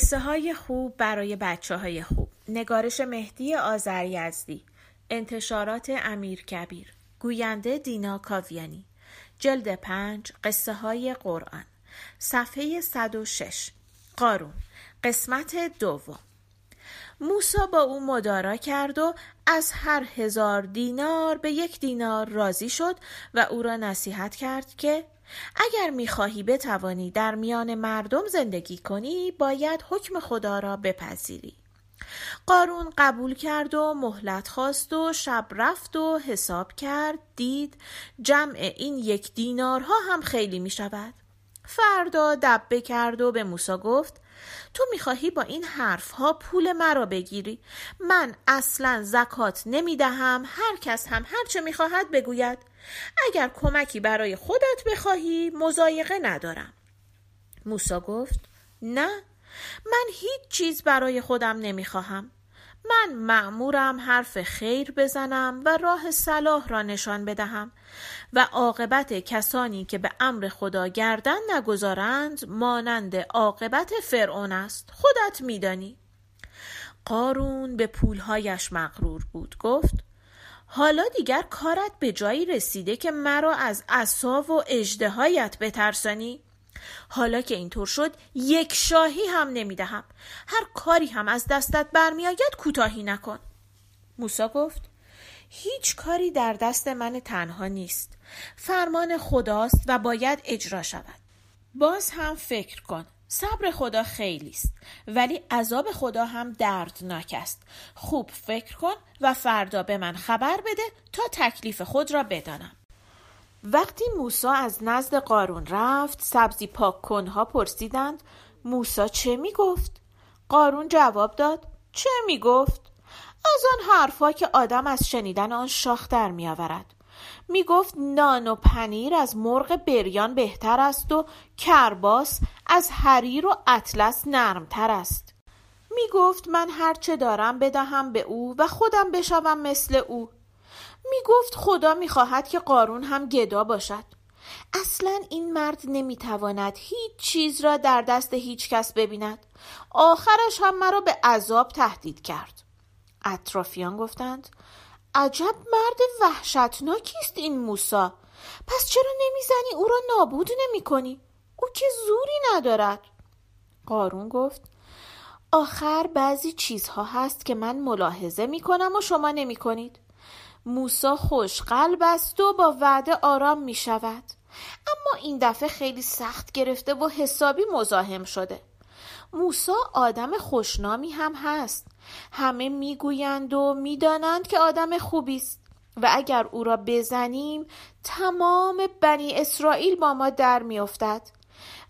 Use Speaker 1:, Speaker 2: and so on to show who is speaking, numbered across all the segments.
Speaker 1: قصه های خوب برای بچه های خوب. نگارش مهدی آذریزدی انتشارات امیر کبیر. گوینده دینا کاویانی. جلد پنج قصه های قرآن. صفحه 106 قارون. قسمت دوم. موسا با او مدارا کرد و از هر هزار دینار به یک دینار راضی شد و او را نصیحت کرد که اگر می‌خواهی بتوانی در میان مردم زندگی کنی باید حکم خدا را بپذیری. قارون قبول کرد و مهلت خواست و شب رفت و حساب کرد دید جمع این یک دینارها هم خیلی می شود فردا دبه کرد و به موسا گفت تو می‌خواهی با این حرف ها پول مرا بگیری. من اصلا زکات نمی‌دهم هر کس هم هرچه می‌خواهد بگوید. اگر کمکی برای خودت بخواهی مزایقه ندارم. موسا گفت نه من هیچ چیز برای خودم نمی‌خواهم. من معمورم حرف خیر بزنم و راه صلاح را نشان بدهم و عاقبت کسانی که به امر خدا گردن نگذارند مانند عاقبت فرعون است. خودت میدانی. قارون به پولهایش مغرور بود. گفت حالا دیگر کارت به جایی رسیده که مرا از عصا و اجدهایت بترسانی؟ حالا که اینطور شد یک شاهی هم نمی‌دهم. هر کاری هم از دستت برمیآید کوتاهی نکن. موسا گفت هیچ کاری در دست من تنها نیست. فرمان خداست و باید اجرا شود. باز هم فکر کن صبر خدا خیلی است ولی عذاب خدا هم دردناک است. خوب فکر کن و فردا به من خبر بده تا تکلیف خود را بدانم. وقتی موسا از نزد قارون رفت سبزی پاک کنها پرسیدند موسا چه می گفت؟ قارون جواب داد چه می گفت؟ از آن حرفها که آدم از شنیدن آن شاخ در می آورد. می گفت نان و پنیر از مرغ بریان بهتر است و کرباس از حریر و اطلس نرمتر است. می گفت من هرچه دارم بدهم به او و خودم بشوم مثل او. می گفت خدا می خواهد که قارون هم گدا باشد. اصلا این مرد نمی تواند هیچ چیز را در دست هیچ کس ببیند. آخرش هم مرا به عذاب تهدید کرد. اطرافیان گفتند عجب مرد وحشتناکی است این موسا پس چرا نمی‌زنی او را نابود نمی کنی؟ او که زوری ندارد قارون گفت آخر بعضی چیزها هست که من ملاحظه می کنم و شما نمی کنید موسا خوشقلب است و با وعده آرام می شود. اما این دفعه خیلی سخت گرفته و حسابی مزاحم شده. موسا آدم خوشنامی هم هست. همه می‌گویند و می‌دانند که آدم خوبی است. و اگر او را بزنیم تمام بنی اسرائیل با ما در میافتد.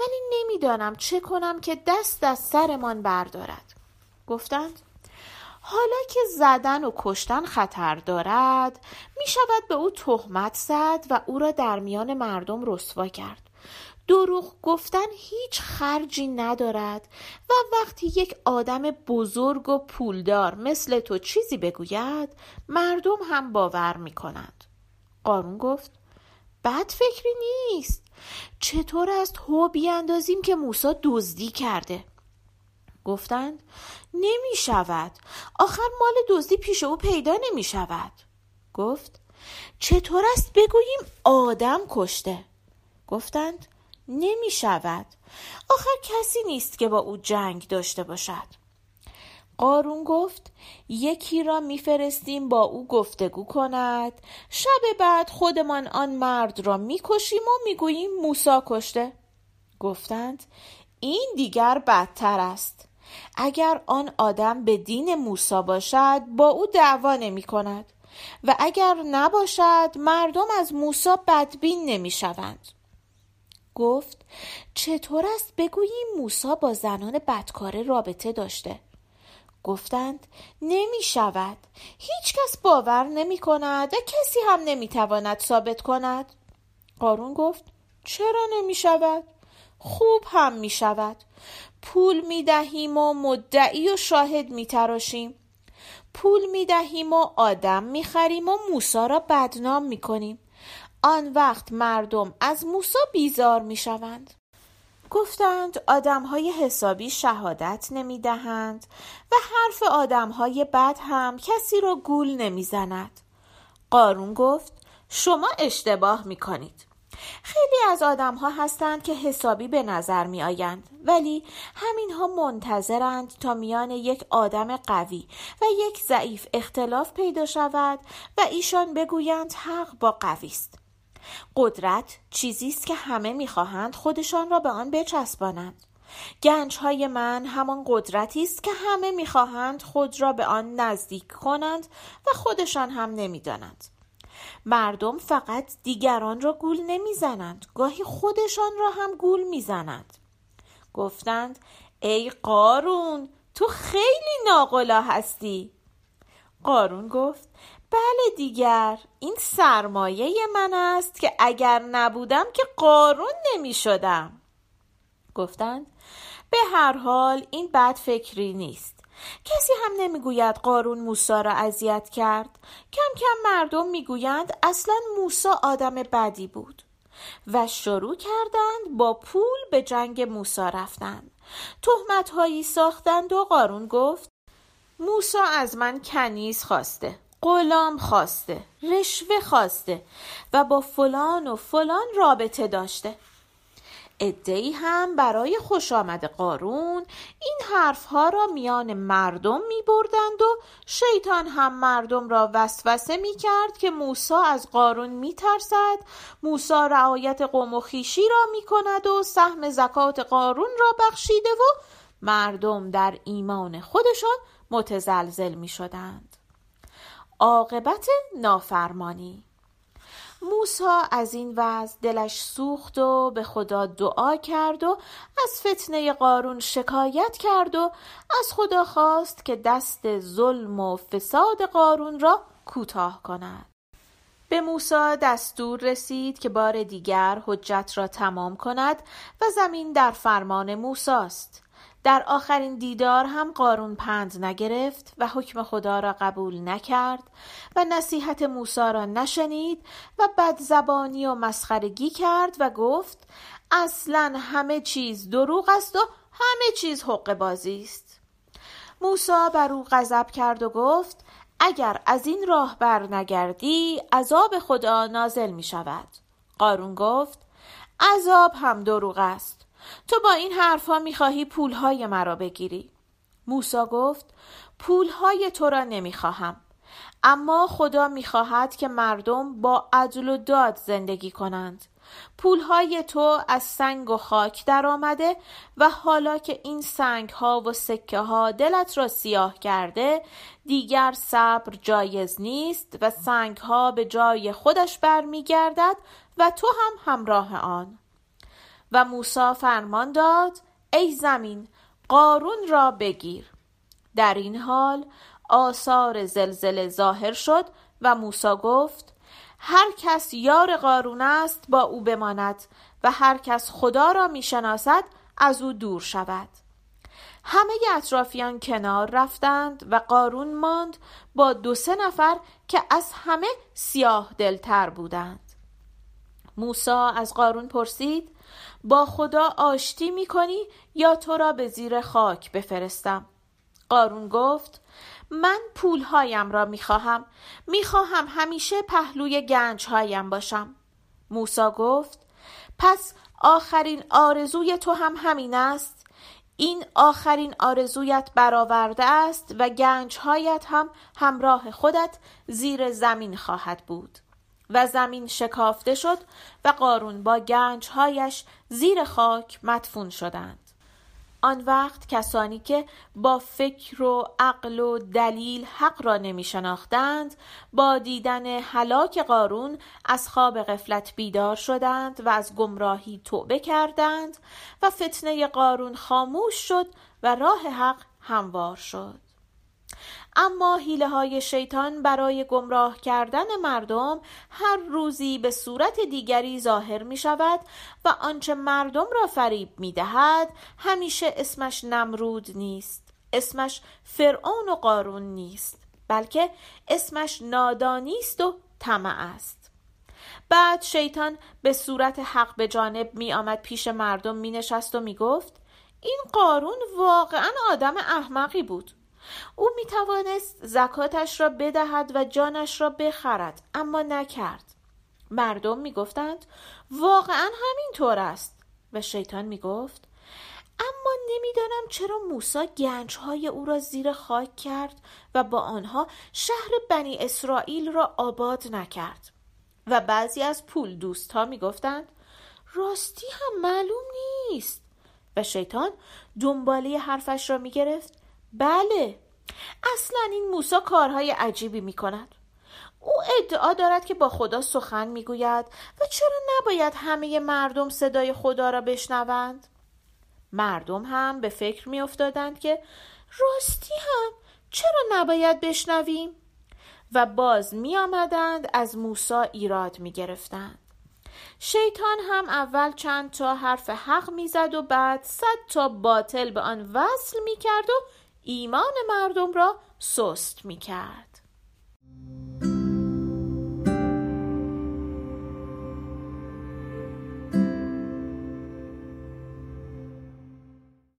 Speaker 1: ولی نمی‌دانم چه کنم که دست از سرمان بردارد. گفتند حالا که زدن و کشتن خطر دارد می شود به او تهمت زد و او را در میان مردم رسوا کرد. دروغ گفتن هیچ خرجی ندارد و وقتی یک آدم بزرگ و پولدار مثل تو چیزی بگوید مردم هم باور می کنند. قارون گفت بد فکری نیست. چطور است هو بیاندازیم که موسا دزدی کرده؟ گفتند نمی شود آخر مال دزدی پیش او پیدا نمی شود گفت چطور است بگوییم آدم کشته؟ گفتند نمی شود آخر کسی نیست که با او جنگ داشته باشد. قارون گفت یکی را میفرستیم با او گفتگو کند. شب بعد خودمان آن مرد را می‌کشیم و می‌گوییم موسا کشته. گفتند این دیگر بدتر است. اگر آن آدم به دین موسا باشد با او دعوا نمی کند. و اگر نباشد مردم از موسا بدبین نمی شوند. گفت چطور است بگوییم موسا با زنان بدکاره رابطه داشته؟ گفتند نمی شود. هیچ کس باور نمی کند و کسی هم نمی تواند ثابت کند. قارون گفت چرا نمی شود؟ خوب هم می شود. پول می دهیم و مدعی و شاهد می تراشیم پول می دهیم و آدم می خریم و موسا را بدنام می کنیم آن وقت مردم از موسا بیزار می شوند گفتند آدمهای حسابی شهادت نمی دهند و حرف آدمهای بد هم کسی را گول نمی زند. قارون گفت شما اشتباه می کنید. خیلی از آدم ها هستند که حسابی به نظر می آیند ولی همین ها منتظرند تا میان یک آدم قوی و یک ضعیف اختلاف پیدا شود و ایشان بگویند حق با قوی است. قدرت چیزی است که همه می‌خواهند خودشان را به آن بچسبانند گنج های من همان قدرتی است که همه می‌خواهند خود را به آن نزدیک کنند و خودشان هم نمی‌دانند مردم فقط دیگران را گول نمی‌زنند. گاهی خودشان را هم گول می‌زنند. گفتند ای قارون تو خیلی ناقلا هستی. قارون گفت بله دیگر این سرمایه من است که اگر نبودم که قارون نمی شدم گفتند به هر حال این بد فکری نیست. کسی هم نمی‌گوید قارون موسا را اذیت کرد؟ کم کم مردم می‌گویند اصلا موسا آدم بدی بود و شروع کردند با پول به جنگ موسا رفتند تهمت هایی ساختند و قارون گفت موسا از من کنیز خواسته غلام خواسته رشوه خواسته و با فلان و فلان رابطه داشته. ادهی هم برای خوش آمد قارون. این حرفها را میان مردم می بردند و شیطان هم مردم را وسوسه می کرد که موسا از قارون می ترسد موسا رعایت قوم و خیشی را می کند و سهم زکات قارون را بخشیده و مردم در ایمان خودشان متزلزل می شدند عاقبت نافرمانی. موسا از این وضع دلش سوخت و به خدا دعا کرد و از فتنه قارون شکایت کرد و از خدا خواست که دست ظلم و فساد قارون را کوتاه کند. به موسی دستور رسید که بار دیگر حجت را تمام کند و زمین در فرمان موساست. در آخرین دیدار هم قارون پند نگرفت و حکم خدا را قبول نکرد و نصیحت موسی را نشنید و بدزبانی و مسخرگی کرد و گفت اصلا همه چیز دروغ است و همه چیز حق بازی است. موسی بر او غضب کرد و گفت اگر از این راه بر نگردی عذاب خدا نازل می شود قارون گفت عذاب هم دروغ است. تو با این حرفها می‌خواهی پولهای مرا بگیری. موسا گفت پولهای تو را نمی‌خواهم. اما خدا می‌خواهد که مردم با عدل و داد زندگی کنند. پولهای تو از سنگ و خاک در آمده و حالا که این سنگ ها و سکه ها دلت را سیاه کرده دیگر صبر جایز نیست و سنگ ها به جای خودش برمیگردد و تو هم همراه آن. و موسی فرمان داد ای زمین قارون را بگیر. در این حال آثار زلزله ظاهر شد و موسی گفت هر کس یار قارون است با او بماند و هر کس خدا را می‌شناسد از او دور شود. همه اطرافیان کنار رفتند و قارون ماند با دو سه نفر که از همه سیاه دلتر بودند. موسی از قارون پرسید با خدا آشتی می کنی یا تو را به زیر خاک بفرستم؟ قارون گفت من پولهایم را می خواهم می خواهم همیشه پهلوی گنج هایم باشم. موسا گفت پس آخرین آرزوی تو هم همین است. این آخرین آرزویت برآورده است و گنجهایت هم همراه خودت زیر زمین خواهد بود. و زمین شکافته شد و قارون با گنجهایش زیر خاک مدفون شدند. آن وقت کسانی که با فکر و عقل و دلیل حق را نمی شناختند با دیدن هلاک قارون از خواب غفلت بیدار شدند و از گمراهی توبه کردند و فتنه قارون خاموش شد و راه حق هموار شد. اما حیله های شیطان برای گمراه کردن مردم هر روزی به صورت دیگری ظاهر می شود و آنچه مردم را فریب می دهد همیشه اسمش نمرود نیست اسمش فرعون و قارون نیست بلکه اسمش نادانی است و طمع است. بعد شیطان به صورت حق به جانب می آمد پیش مردم می نشست و می گفت این قارون واقعا آدم احمقی بود. او می توانست زکاتش را بدهد و جانش را بخرد اما نکرد. مردم می گفتند واقعا همینطور است. و شیطان می گفت اما نمی‌دانم چرا موسی گنجهای او را زیر خاک کرد و با آنها شهر بنی اسرائیل را آباد نکرد. و بعضی از پول دوست ها می گفتند راستی هم معلوم نیست. و شیطان دنباله حرفش را می گرفت بله اصلا این موسا کارهای عجیبی می کند او ادعا دارد که با خدا سخن می گوید و چرا نباید همه مردم صدای خدا را بشنوند؟ مردم هم به فکر می افتادند که راستی هم چرا نباید بشنویم؟ و باز می آمدند از موسا ایراد می گرفتند. شیطان هم اول چند تا حرف حق می‌زد و بعد صد تا باطل به آن وصل می کرد و ایمان مردم را سست می کرد.